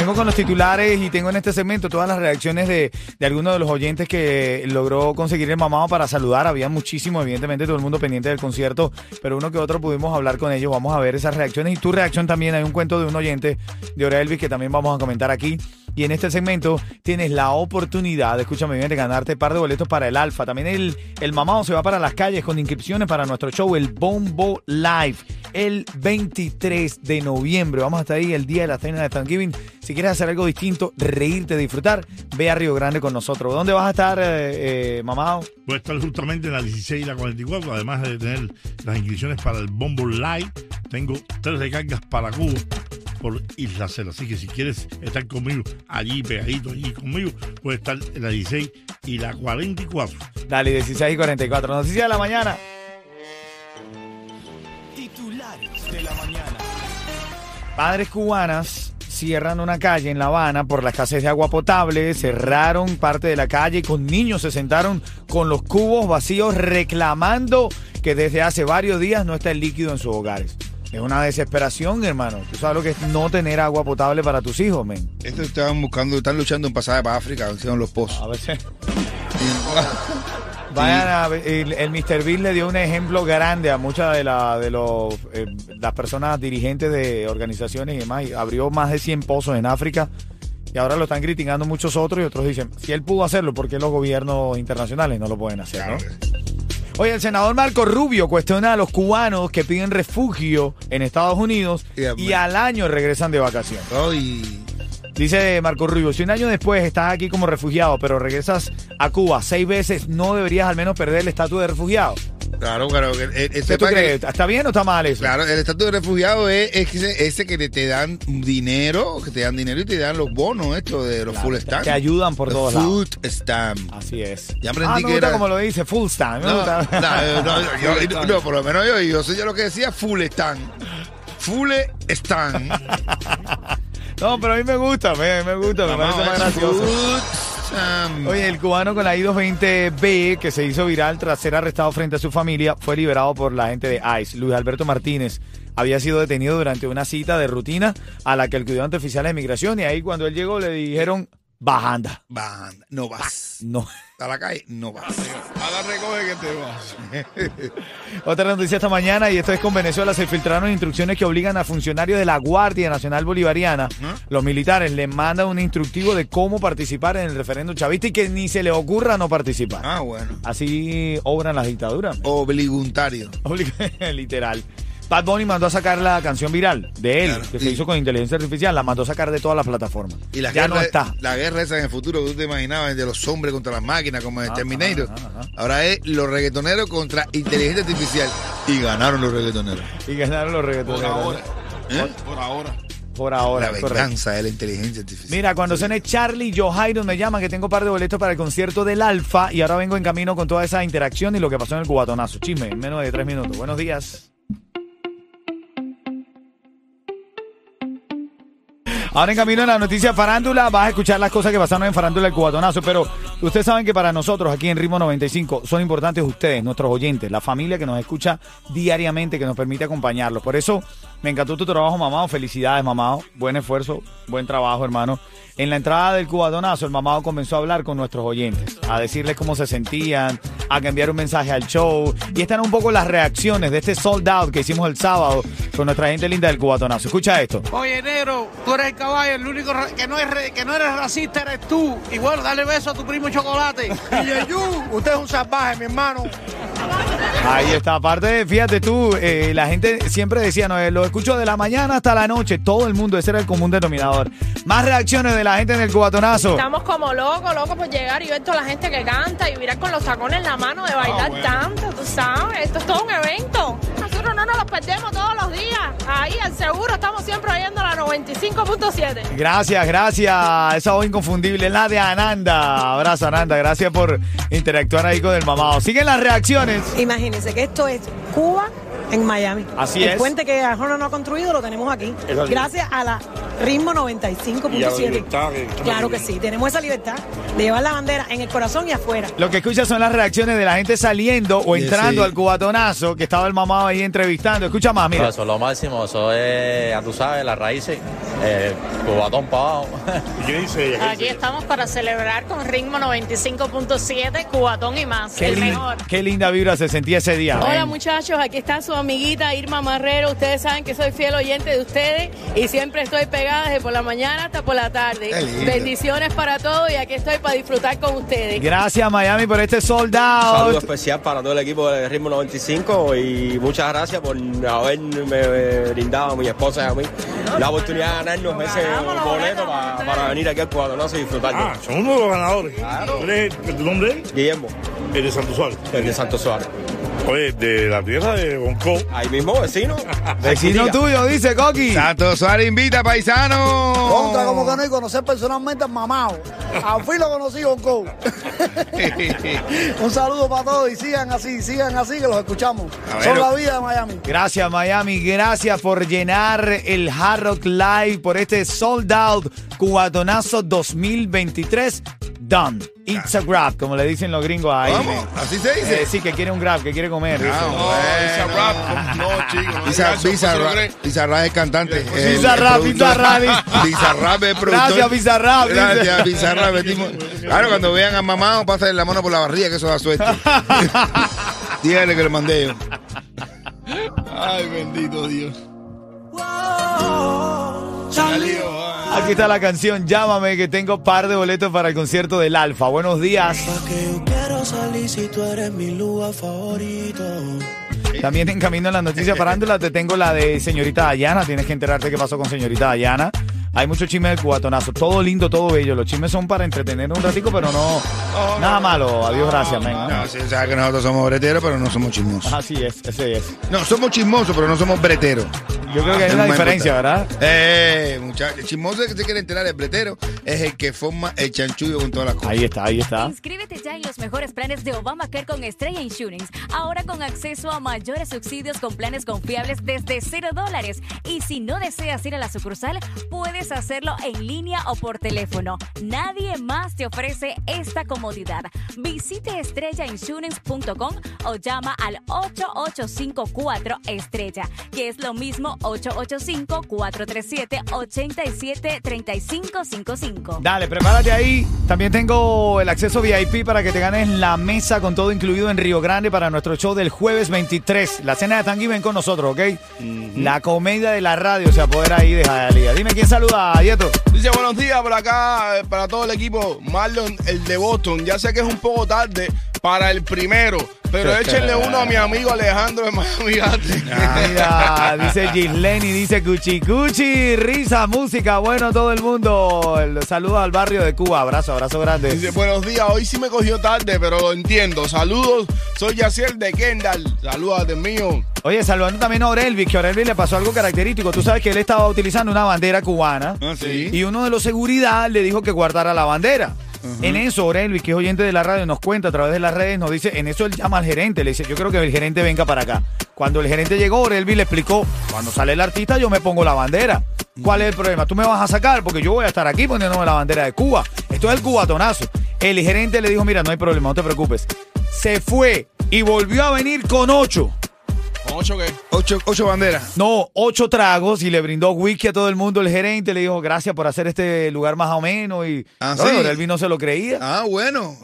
Vengo con los titulares y tengo en este segmento todas las reacciones de, de algunos de los oyentes que logró conseguir el mamado para saludar. Había muchísimo, evidentemente, todo el mundo pendiente del concierto, pero uno que otro pudimos hablar con ellos. Vamos a ver esas reacciones y tu reacción también. Hay un cuento de un oyente de Ora Elvis que también vamos a comentar aquí. Y en este segmento tienes la oportunidad, escúchame bien, de ganarte un par de boletos para el Alfa. También el, el mamado se va para las calles con inscripciones para nuestro show, el Bombo Live, el 23 de noviembre. Vamos hasta ahí, el día de la cena de Thanksgiving. Si quieres hacer algo distinto, reírte, disfrutar, ve a Río Grande con nosotros. ¿Dónde vas a estar, eh, eh, mamado? Voy a estar justamente en la 16 y la 44, además de tener las inscripciones para el Bombo Live. Tengo tres recargas para Cuba por Isla Cela. Así que si quieres estar conmigo allí, pegadito, allí conmigo, puedes estar en la 16 y la 44. Dale, 16 y 44. Noticias de la mañana. Padres cubanas cierran una calle en La Habana por la escasez de agua potable, cerraron parte de la calle y con niños se sentaron con los cubos vacíos reclamando que desde hace varios días no está el líquido en sus hogares. Es una desesperación, hermano. Tú sabes lo que es no tener agua potable para tus hijos, men. Estos estaban buscando, están luchando en pasaje para África, hicieron los pozos. A veces. Vayan a el, el Mr. Bill le dio un ejemplo grande a muchas de, la, de los, eh, las personas dirigentes de organizaciones y demás. Y abrió más de 100 pozos en África y ahora lo están criticando muchos otros y otros dicen, si él pudo hacerlo, ¿por qué los gobiernos internacionales no lo pueden hacer? Claro no? Oye, el senador Marco Rubio cuestiona a los cubanos que piden refugio en Estados Unidos Yeah, y al año regresan de vacaciones. ¿no? Y Dice Marco Rubio, si un año después estás aquí como refugiado, pero regresas a Cuba seis veces, ¿no deberías al menos perder el estatus de refugiado? claro, claro. que- eh, eh, ¿Qué tú que- crees? ¿Está bien o está mal eso? Claro, el estatus de refugiado es, es ese, ese que te, dan dinero, que te dan dinero y te dan los bonos estos de los Claro, full stamp. te ayudan por todos lados. Food stamp. Así es. Ya aprendí ah, me que gusta era- como lo dice, full stand. me No, no, no, yo- yo- no, por lo menos yo, yo sé yo lo que decía full stand. Full stand. No, pero a mí me gusta, me, me gusta, me parece más gracioso. Oye, el cubano con la I-220B que se hizo viral tras ser arrestado frente a su familia fue liberado por la gente de ICE. Luis Alberto Martínez había sido detenido durante una cita de rutina a la que el cuidante oficial de migración y ahí cuando él llegó le dijeron, bajanda. Banda, no vas. No. A la calle, no vas. A la recoge que te vas. Otra noticia esta mañana y esto es con Venezuela. Se filtraron instrucciones que obligan a funcionarios de la Guardia Nacional Bolivariana, los militares, les mandan un instructivo de cómo participar en el referéndum chavista y que ni se le ocurra no participar. Ah, bueno. Así obran las dictaduras. Obliguntario. Literal. Bad Bunny mandó a sacar la canción viral de él, Claro. que se Y- hizo con inteligencia artificial, la mandó a sacar de todas las plataformas. Y la ya guerra, no está. La guerra esa en el futuro que tú te imaginabas de los hombres contra las máquinas, como en Ah, Terminator. ajá, ajá. Ahora es los reggaetoneros contra inteligencia artificial. Y ganaron los reggaetoneros. Y ganaron los reggaetoneros. ¿Eh? Por ahora. Por ahora. la correcto. venganza de la inteligencia artificial. Mira, cuando suene Charlie Johairo me llaman que tengo un par de boletos para el concierto del Alfa y ahora vengo en camino con toda esa interacción y lo que pasó en el cubatonazo. Chisme, en menos de tres minutos. Buenos días. Ahora en camino en la noticia farándula vas a escuchar las cosas que pasaron en farándula el cubatonazo, pero ustedes saben que para nosotros aquí en Ritmo 95 son importantes ustedes, nuestros oyentes, la familia que nos escucha diariamente, que nos permite acompañarlos. Por eso me encantó tu trabajo, mamado. Felicidades, mamado. Buen esfuerzo, buen trabajo, hermano. En la entrada del cubatonazo, el mamado comenzó a hablar con nuestros oyentes, a decirles cómo se sentían, a enviar un mensaje al show. Y están un poco las reacciones de este sold out que hicimos el sábado con nuestra gente linda del cubatonazo. Escucha esto. Oye, negro, tú eres el caballo, el único que no, es que no eres racista eres tú. Y bueno, dale beso a tu primo Chocolate. Y Yeyu, usted es un salvaje, mi hermano. Ahí está. Aparte, fíjate tú, eh, la gente siempre decía, no, eh, lo escucho de la mañana hasta la noche. Todo el mundo, ese era el común denominador. Más reacciones de la gente en el cubatonazo. Estamos como locos, locos por llegar y ver toda la gente que canta y mirar con los tacones en la mano de bailar tanto, tú sabes. Esto es todo un evento. Nosotros no nos los perdemos todos los días. Ahí, al seguro, estamos siempre oyendo la 95.7. Gracias, gracias. Esa voz inconfundible es la de Ananda. Abrazo, Ananda. Gracias por interactuar ahí con el mamado. Siguen las reacciones. Imagínense que esto es Cuba en Miami. Así el es. puente que Arjona no ha construido lo tenemos aquí. Gracias a la Ritmo 95.7. Claro que sí, tenemos esa libertad de llevar la bandera en el corazón y afuera. Lo que escuchas son las reacciones de la gente saliendo o entrando sí. al cubatonazo que estaba el mamado ahí entrevistando. Escucha más, mira. Eso es lo máximo, eso es, ya tú sabes, las raíces, eh, cubatón para abajo. ¿Y qué dice ella? ¿Qué Aquí dice? estamos para celebrar con ritmo 95.7, Cubatón y más. Qué, el lin- mejor. qué linda vibra se sentía ese día. Hola muchachos, aquí está su amiguita Irma Marrero. Ustedes saben que soy fiel oyente de ustedes y siempre estoy pegada desde por la mañana hasta por la tarde. Bendiciones para todos y aquí estoy para disfrutar con ustedes. Gracias, Miami, por este sold out. Saludo especial para todo el equipo de Ritmo 95 y muchas gracias por haberme brindado a mi esposa y a mí la oportunidad de ganarnos ese boleto para, para venir aquí al Cuadronazo y disfrutarlo. Ah, son uno de los ganadores. ¿Cuál es el, tu nombre? es? Guillermo, El de Santo Suárez. el de Santo Suárez. Oye, de la tierra de Bonco. Ahí mismo, vecino. Vecino tuyo, dice Coqui. Santo Suárez invita, paisano. Contra, como que no, y conocer personalmente al mamado. Al fin lo conocí, Bonco. Un saludo para todos y sigan así, sigan así, que los escuchamos. Ver, Son la vida de Miami. Gracias, Miami. Gracias por llenar el Hard Rock Live por este sold out cubatonazo 2023. Done. It's a grab, como le dicen los gringos ahí. Vamos, así se dice. Eh, sí, que quiere un grab, que quiere comer. No, chico. no Pizza, digas eso, Pizza, ¿tú lo Ra- crees? Pizza Ra es cantante. dice. Pizza Ra es productor. Gracias, dice. Gracias, metimos- Claro, cuando vean a mamá, pasen la mano por la barriga, que eso da suerte. Dígale que lo mandé yo. Ay, bendito Dios. Aquí está la canción Llámame, que tengo par de boletos para el concierto del Alfa. Buenos días. También en camino en las noticias parándolas te tengo la de señorita Dayana. Tienes que enterarte qué pasó con señorita Dayana. Hay mucho chisme del cubatonazo. Todo lindo, todo bello. Los chismes son para entretener un ratico, pero no. nada malo. Adiós, gracias, men. No, sí, sabes que nosotros somos breteros, pero no somos chismosos. Así es, ese es. No, somos chismosos, pero no somos breteros. Yo creo que hay Es una diferencia, ¿verdad? Eh, muchachos. Chismoso que se quiere enterar el bretero es el que forma el chanchullo con todas las cosas. Ahí está, ahí está. Inscríbete ya en los mejores planes de Obamacare con Estrella Insurance. Ahora con acceso a mayores subsidios con planes confiables desde cero dólares. Y si no deseas ir a la sucursal, puedes hacerlo en línea o por teléfono. Nadie más te ofrece esta comodidad. Visite estrellainsurance.com o llama al 8854 Estrella, que es lo mismo 885-437-873555. Dale, prepárate ahí. También tengo el acceso VIP para que te ganes la mesa con todo incluido en Río Grande para nuestro show del jueves 23. La cena de Tanguy ven con nosotros, ¿ok? La comedia de la radio se apodera ahí de Jalía. Dime quién saluda, Dieto. Dice buenos días por acá eh, para todo el equipo. Marlon, el de Boston. Ya sé que es un poco tarde para el primero, pero échenle uno a mi amigo Alejandro de Miami. Mira, dice Gisleni, dice Cuchi Cuchi, risa, música, bueno todo el mundo. El saludo al barrio de Cuba, abrazo, abrazo grande. Dice, buenos días, hoy sí me cogió tarde, pero lo entiendo. Saludos, soy Yaciel de Kendall. Saludos de mío. Oye, saludando también a Orelvis, que a Orelvis le pasó algo característico. Tú sabes que él estaba utilizando una bandera cubana Ah, sí. y uno de los seguridad le dijo que guardara la bandera. En eso, Orelvis, que es oyente de la radio, nos cuenta a través de las redes, nos dice, en eso él llama al gerente, le dice, yo creo que el gerente venga para acá. Cuando el gerente llegó, Orelvis le explicó, cuando sale el artista yo me pongo la bandera. ¿Cuál es el problema? Tú me vas a sacar porque yo voy a estar aquí poniéndome la bandera de Cuba. Esto es el cubatonazo. El gerente le dijo, mira, no hay problema, no te preocupes. Se fue y volvió a venir con ocho. ¿Ocho qué? Ocho, ocho banderas. No, ocho tragos y le brindó whisky a todo el mundo. El gerente le dijo gracias por hacer este lugar más o menos. Y Ah, no, ¿sí? pero Elvis no se lo creía. Ah, bueno.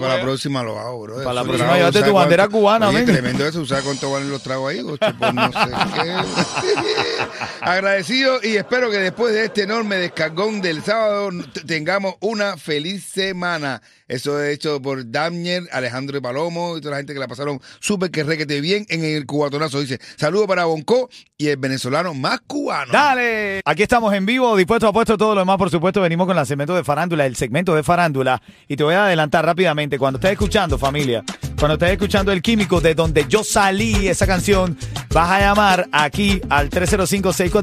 Para la próxima lo hago, bro. Para la Eso próxima llévate ¿sabes tu bandera cuánto? cubana, Oye, men. tremendo eso. ¿Sabes cuánto valen los tragos ahí? Ocho por no sé qué. Agradecido y espero que después de este enorme descargón del sábado tengamos una feliz semana. Eso es hecho por Damier, Alejandro Palomo y toda la gente que la pasaron súper que requete bien en el cubatonazo. Dice, saludo para Bonco y el venezolano más cubano. Dale. Aquí estamos en vivo, dispuestos a puesto todo lo demás, por supuesto, venimos con el segmento de farándula, el segmento de farándula. Y te voy a adelantar rápidamente, cuando estés escuchando, familia, cuando estés escuchando El Químico, de donde yo salí esa canción, vas a llamar aquí al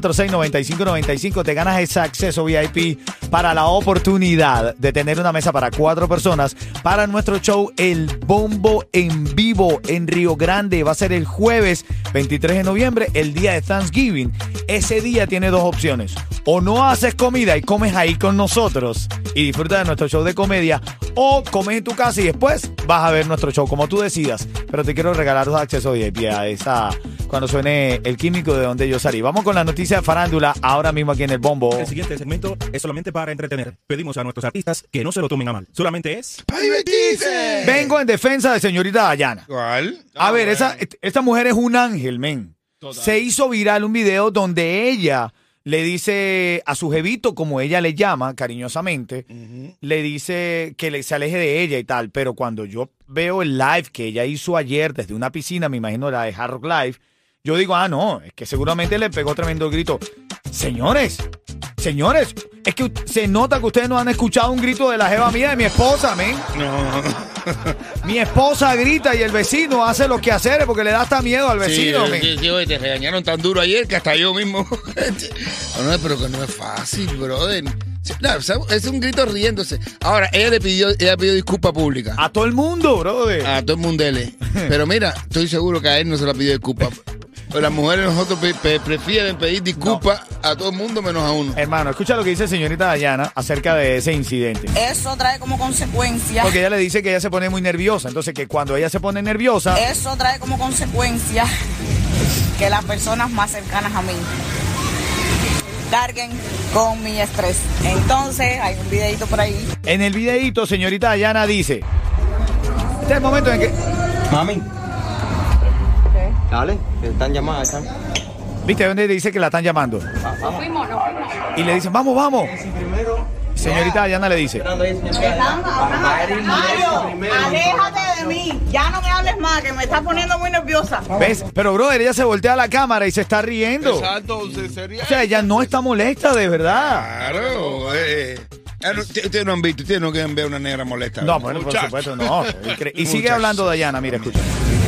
305-646-9595, te ganas ese acceso VIP para la oportunidad de tener una mesa para cuatro personas para nuestro show El Bombo en vivo en Río Grande. Va a ser el jueves 23 de noviembre, el día de Thanksgiving. Ese día tiene dos opciones. O no haces comida y comes ahí con nosotros y disfrutas de nuestro show de comedia, o comes en tu casa y después vas a ver nuestro show, como tú decidas. Pero te quiero regalar dos accesos VIP a esa cuando suene el químico de donde yo salí. Vamos con la noticia de farándula ahora mismo aquí en el bombo. El siguiente segmento es solamente para entretener. Pedimos a nuestros artistas que no se lo tomen a mal. Solamente es... ¡Para divertirse! Vengo en defensa de señorita Dayana. ¿Cuál? A ver, esa, esta mujer es un ángel, men. Se hizo viral un video donde ella le dice a su jevito, como ella le llama cariñosamente, le dice que le, se aleje de ella y tal. Pero cuando yo veo el live que ella hizo ayer desde una piscina, me imagino la de Hard Rock Live, yo digo, ah, no, es que seguramente le pegó tremendo grito. Señores, señores, es que se nota que ustedes no han escuchado un grito de la jeva mía, de mi esposa, men. No. Mi esposa grita y el vecino hace lo que hacer porque le da hasta miedo al Sí, vecino. men. sí, sí, oye, te regañaron tan duro ayer que hasta yo mismo. no, pero que no es fácil, brother. Sí, no, es un grito riéndose. Ahora, ella le pidió, ella pidió disculpa pública. A todo el mundo, brother. A todo el mundo. Pero mira, estoy seguro que a él no se la pidió disculpa. Pero las mujeres nosotros pe- pe- prefieren pedir disculpas a todo el mundo menos a uno. Hermano, escucha lo que dice señorita Dayana acerca de ese incidente. Eso trae como consecuencia. Porque ella le dice que ella se pone muy nerviosa. Entonces, que cuando ella se pone nerviosa, Eso trae como consecuencia que las personas más cercanas a mí carguen con mi estrés. Entonces, hay un videito por ahí. en el videíto, señorita Dayana dice: Este es el momento en que. Mami. Dale, que están llamadas, están. ¿Viste dónde dice que la están llamando? Y le dicen: Vamos, vamos. Señorita Dayana le dice: Aléjate de mí. Ya no me hables más, que me está poniendo muy nerviosa. ¿Ves? Pero, brother, ella se voltea a la cámara y se está riendo. Exacto, se- sería. O sea, ella no está molesta, de verdad. Claro. eh. Ah, no, Ustedes no han visto, ustedes no quieren ver una negra molesta. No, bueno, por supuesto, no. Y sigue hablando Dayana, mira, escucha.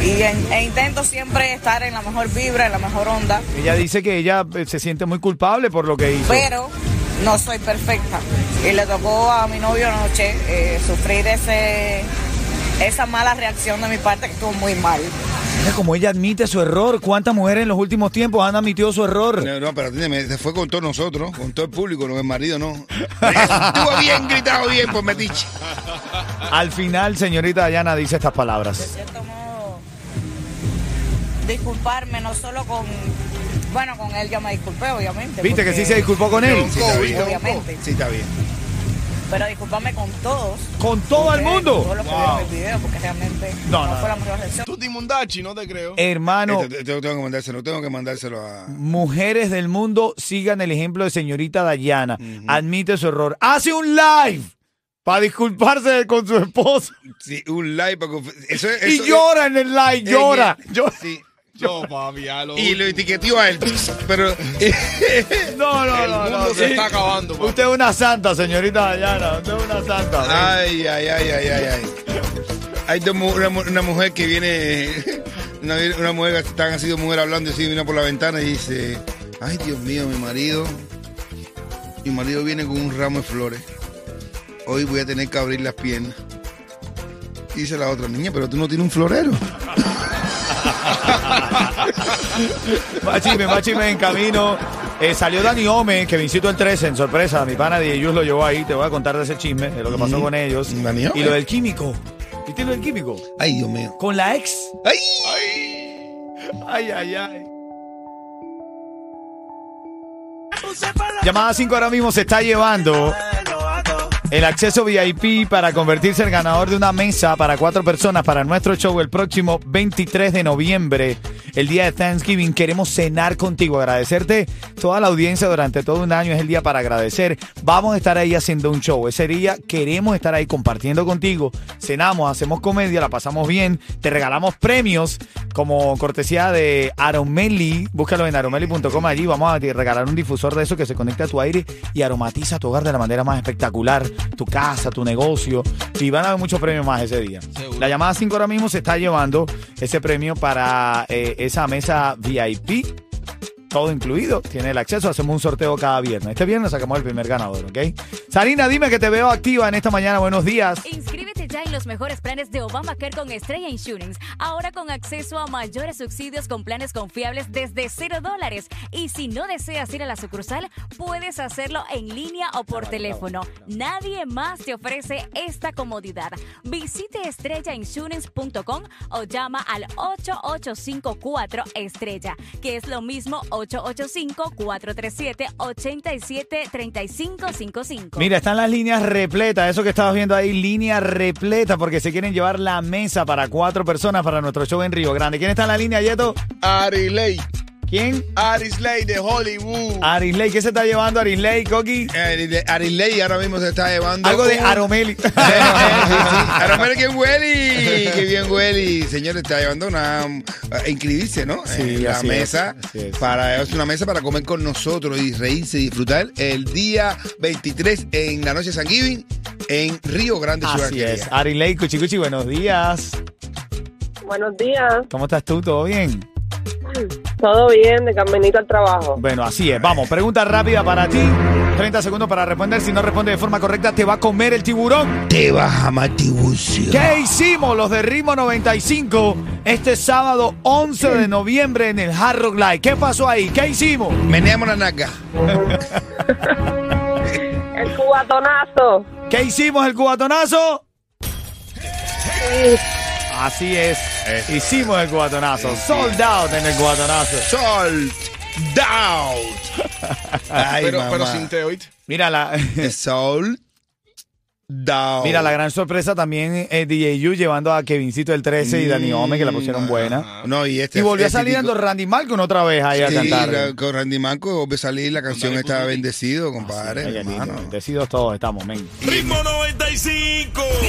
Y en- e intento siempre estar en la mejor vibra, en la mejor onda. Ella dice que ella eh, se siente muy culpable por lo que hizo. pero no soy perfecta. Y le tocó a mi novio anoche eh, sufrir ese esa mala reacción de mi parte que estuvo muy mal. Mira como ella admite su error. ¿Cuántas mujeres en los últimos tiempos han admitido su error? No, no, pero atiéndeme, se fue con todos nosotros, con todo el público, no el marido, no. Estuvo bien gritado bien por metiche. Al final, señorita Dayana dice estas palabras. Disculparme no solo con bueno, con él ya me disculpé, obviamente. ¿Viste que sí se disculpó con él? Sí, está bien. Obviamente. Sí, está bien. Pero disculparme con todos. ¿Con todo el mundo? Todos los que vieron el video, porque realmente No, no, no, fue la mejor reacción. Tú Timundachi, no te creo. Hermano, Este, tengo, tengo que mandárselo, tengo que mandárselo a. mujeres del mundo, sigan el ejemplo de señorita Dayana. Admite su error. Hace un live para disculparse con su esposo. Sí, un para eso, es- Y llora en el live, Eh, llora. eh, llora. sí. Yo, papi, ya lo. Y lo etiquetó a él. Pero. No, no, El no. mundo no, se sí. está acabando, papi. Usted es una santa, señorita Dayana. Usted es una santa. Ay, ay, ay, ay, ay, ay. Hay dos una, mu- una mujer que viene, una, una mujer que están así dos mujeres hablando así, viene por la ventana y dice, ay Dios mío, mi marido, mi marido viene con un ramo de flores. Hoy voy a tener que abrir las piernas. Y dice la otra niña, pero tú no tienes un florero. Más chisme en camino. Eh, salió Dani Ome, que visitó el 13 en sorpresa. Mi pana de ellos lo llevó ahí. Te voy a contar de ese chisme, de lo que pasó Mm. con ellos. Dani Ome. Y lo del químico. ¿Viste lo del químico? Ay, Dios mío. Con la ex. Ay. Ay, ay, ay. Llamada 5 ahora mismo se está llevando el acceso VIP para convertirse en ganador de una mesa para cuatro personas para nuestro show el próximo 23 de noviembre, el día de Thanksgiving. Queremos cenar contigo, agradecerte toda la audiencia durante todo un año. Es el día para agradecer. Vamos a estar ahí haciendo un show. Ese día queremos estar ahí compartiendo contigo. Cenamos, hacemos comedia, la pasamos bien. Te regalamos premios como cortesía de Aromeli. Búscalo en aromeli.com. Allí vamos a regalar un difusor de eso que se conecta a tu aire y aromatiza tu hogar de la manera más espectacular tu casa, tu negocio. Y van a haber muchos premios más ese día. La llamada 5 ahora mismo se está llevando ese premio para eh, esa mesa VIP. Todo incluido, tiene el acceso, hacemos un sorteo cada viernes. Este viernes sacamos el primer ganador, ¿ok? Sarina, dime que te veo activa en esta mañana. Buenos días. Inscríbete ya en los mejores planes de Obamacare con Estrella Insurance. Ahora con acceso a mayores subsidios con planes confiables desde cero dólares. Y si no deseas ir a la sucursal, puedes hacerlo en línea o por teléfono. Nadie más te ofrece esta comodidad. Visite estrellainsurance.com o llama al 8854 Estrella, que es lo mismo 885-437-873555. Mira, están las líneas repletas. Eso que estabas viendo ahí, línea repleta, porque se quieren llevar la mesa para cuatro personas para nuestro show en Río Grande. ¿Quién está en la línea, Yeto? Ariley. ¿Quién? Arisley de Hollywood. Arisley, ¿qué se está llevando Arisley, Coqui? Eh, Arisley ahora mismo se está llevando. Algo de Aromeli. Aromeli, qué huele, qué bien huele. Señores, está llevando una a inscribirse, ¿no? Sí, la así es, mesa así es. para es una mesa para comer con nosotros y reírse y disfrutar el día 23 en la noche de San Giving en Río Grande, Ciudad Así es. Arisley, Cuchicuchi, buenos días. Buenos días. ¿Cómo estás tú? ¿Todo bien? Todo bien, de caminito al trabajo. Bueno, así es. Vamos, pregunta rápida para ti. 30 segundos para responder. Si no responde de forma correcta, te va a comer el tiburón. Te vas a matibucio. ¿Qué hicimos los de Ritmo 95 este sábado 11 de noviembre en el Hard Rock Live? ¿Qué pasó ahí? ¿Qué hicimos? Meneamos la naca. Cubatonazo. ¿Qué hicimos el cubatonazo? Así es. Hicimos el cubatonazo. Sold out en el cubatonazo. Sold out. Ay, pero, mamá. pero sin Teo, ¿oíste? Mira la, Sold down. mira, la gran sorpresa también es DJ U llevando a Kevincito el 13 y Dani Ome, que la pusieron buena. No, y este Y volvió a este salir típico- Randy Malcolm otra vez ahí a Sí, cantar. la- con Randy Manco volvió a salir la canción está bendecido, compadre. Hermano. Bendecidos todos estamos, men. Ritmo 95.